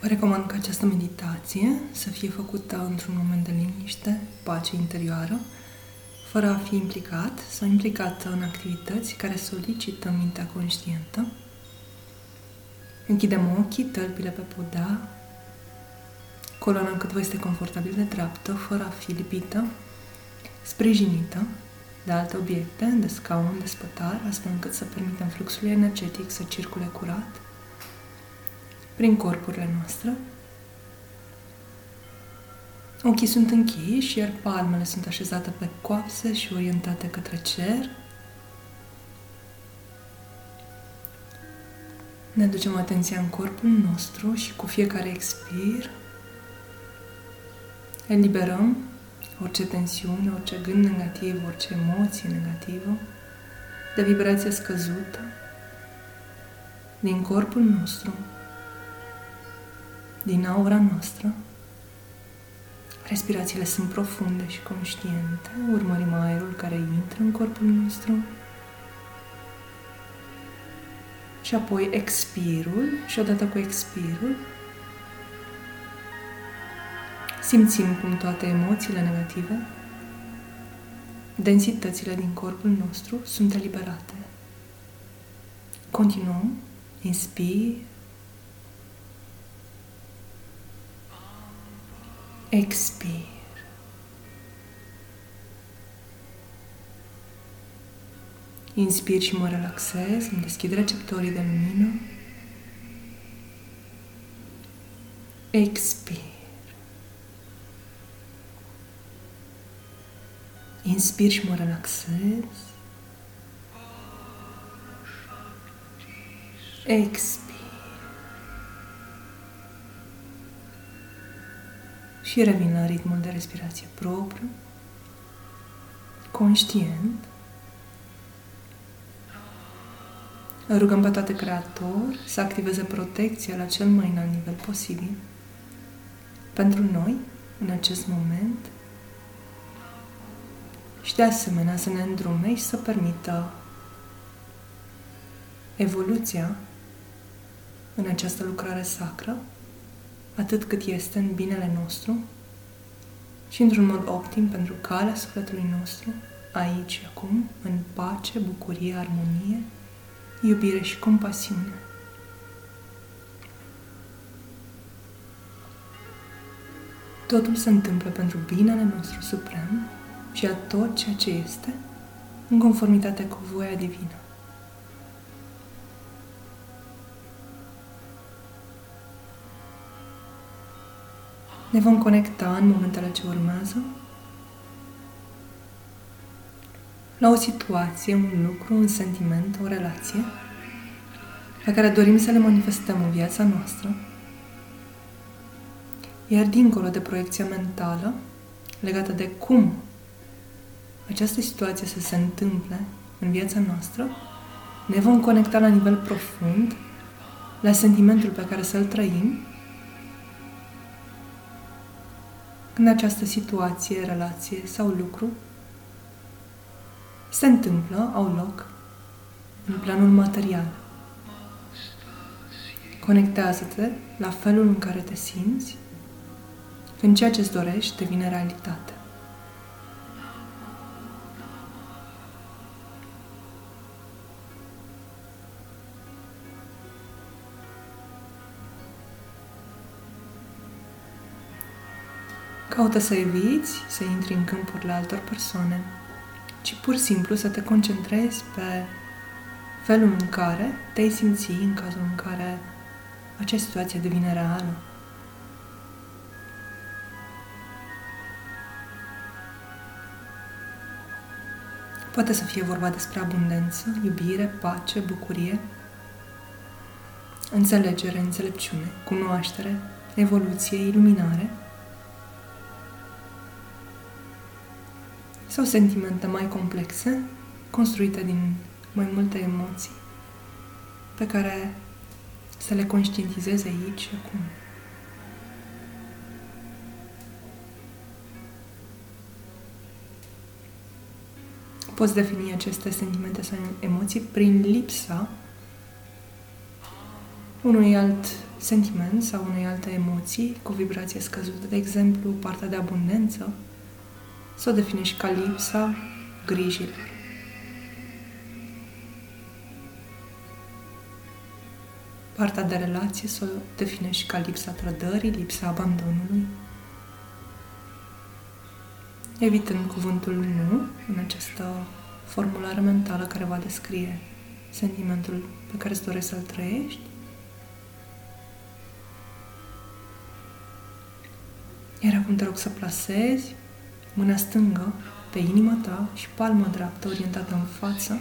Vă recomand ca această meditație să fie făcută într-un moment de liniște, pace interioară, fără a fi implicat sau implicată în activități care solicită mintea conștientă. Închidem ochii, tălpile pe podea, coloana cât vă este confortabil de dreaptă, fără a fi lipită, sprijinită de alte obiecte, de scaun, de spătar, astfel încât să permitem fluxului energetic să circule curat prin corpurile noastre. Ochii sunt închiși, iar palmele sunt așezate pe coapse și orientate către cer. Ne ducem atenția în corpul nostru și cu fiecare expir eliberăm orice tensiune, orice gând negativ, orice emoție negativă, de vibrație scăzută din corpul nostru, din aura noastră. Respirațiile sunt profunde și conștiente. Urmărim aerul care intră în corpul nostru. Și apoi expirul și odată cu expirul simțim cum toate emoțiile negative, densitățile din corpul nostru sunt eliberate. Continuăm. Inspir. Expir. Inspir și mă relaxez, îmi deschid receptorii de lumină. Expir. Inspir și mă relaxez. Expir. Și revin la ritmul de respirație propriu, conștient. Îl rugăm pe toate Creator să activeze protecția la cel mai înalt nivel posibil pentru noi, în acest moment, și de asemenea să ne îndrume și să permită evoluția în această lucrare sacră, atât cât este în binele nostru și într-un mod optim pentru calea sufletului nostru, aici și acum, în pace, bucurie, armonie, iubire și compasiune. Totul se întâmplă pentru binele nostru suprem și a tot ceea ce este în conformitate cu voia divină. Ne vom conecta în momentele ce urmează? La o situație, un lucru, un sentiment, o relație pe care dorim să le manifestăm în viața noastră, iar dincolo de proiecția mentală legată de cum această situație să se întâmple în viața noastră, ne vom conecta la nivel profund la sentimentul pe care să-l trăim când această situație, relație sau lucru se întâmplă, au loc în planul material. Conectează-te la felul în care te simți când ceea ce-ți dorești devine realitate. Caută să eviți să intri în câmpurile altor persoane, ci pur și simplu să te concentrezi pe felul în care te-ai simți în cazul în care acea situație devine reală. Poate să fie vorba despre abundență, iubire, pace, bucurie, înțelegere, înțelepciune, cunoaștere, evoluție, iluminare – sau sentimente mai complexe, construite din mai multe emoții, pe care să le conștientizezi aici și acum. Poți defini aceste sentimente sau emoții prin lipsa unui alt sentiment sau unei alte emoții cu vibrație scăzută, de exemplu, partea de abundență, să o definești ca lipsa grijilor. Partea de relație să o definești ca lipsa trădării, lipsa abandonului, evitând cuvântul nu în această formulare mentală care va descrie sentimentul pe care îți dorești să-l trăiești. Iar acum te rog să plasezi mâna stângă pe inima ta și palma dreaptă orientată în față.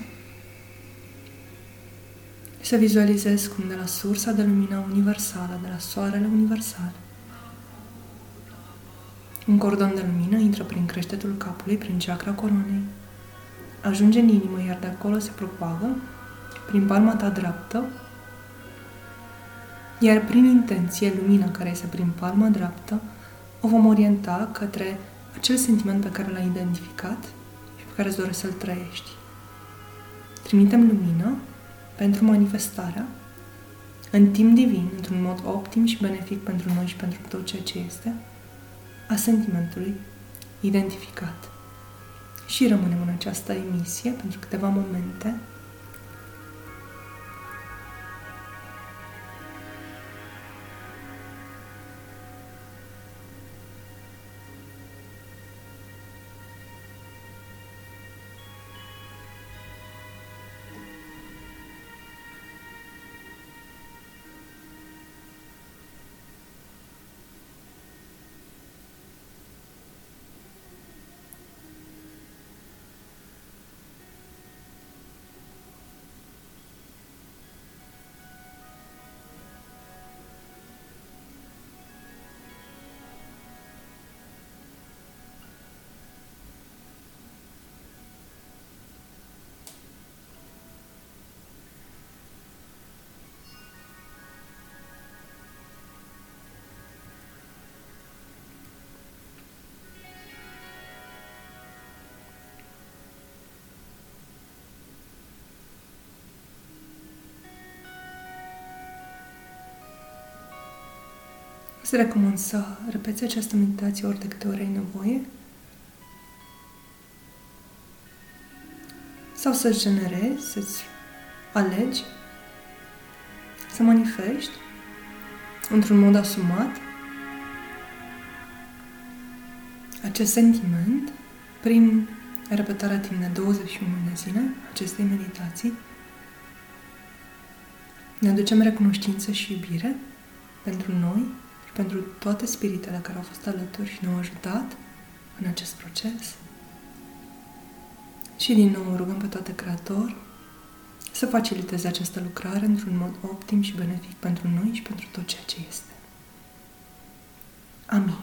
Să vizualizezi cum de la sursa de lumină universală, de la soarele universal, un cordon de lumină intră prin creștetul capului, prin chakra coronei, ajunge în inimă, iar de acolo se propagă prin palma ta dreaptă, iar prin intenție, lumina care este prin palma dreaptă, o vom orienta către acel sentiment pe care l-ai identificat și pe care îți dorești să-l trăiești. Trimitem lumină pentru manifestarea în timp divin, într-un mod optim și benefic pentru noi și pentru tot ceea ce este, a sentimentului identificat. Și rămânem în această emisie pentru câteva momente Îți recomand să repeți această meditație ori de câte ori ai nevoie sau să-ți generezi, să-ți alegi să manifesti într-un mod asumat acest sentiment prin repetarea timp de 21 de zile acestei meditații. Ne aducem recunoștință și iubire pentru noi pentru toate spiritele care au fost alături și ne-au ajutat în acest proces. Și din nou rugăm pe toate Creator să faciliteze această lucrare într-un mod optim și benefic pentru noi și pentru tot ceea ce este. Amin.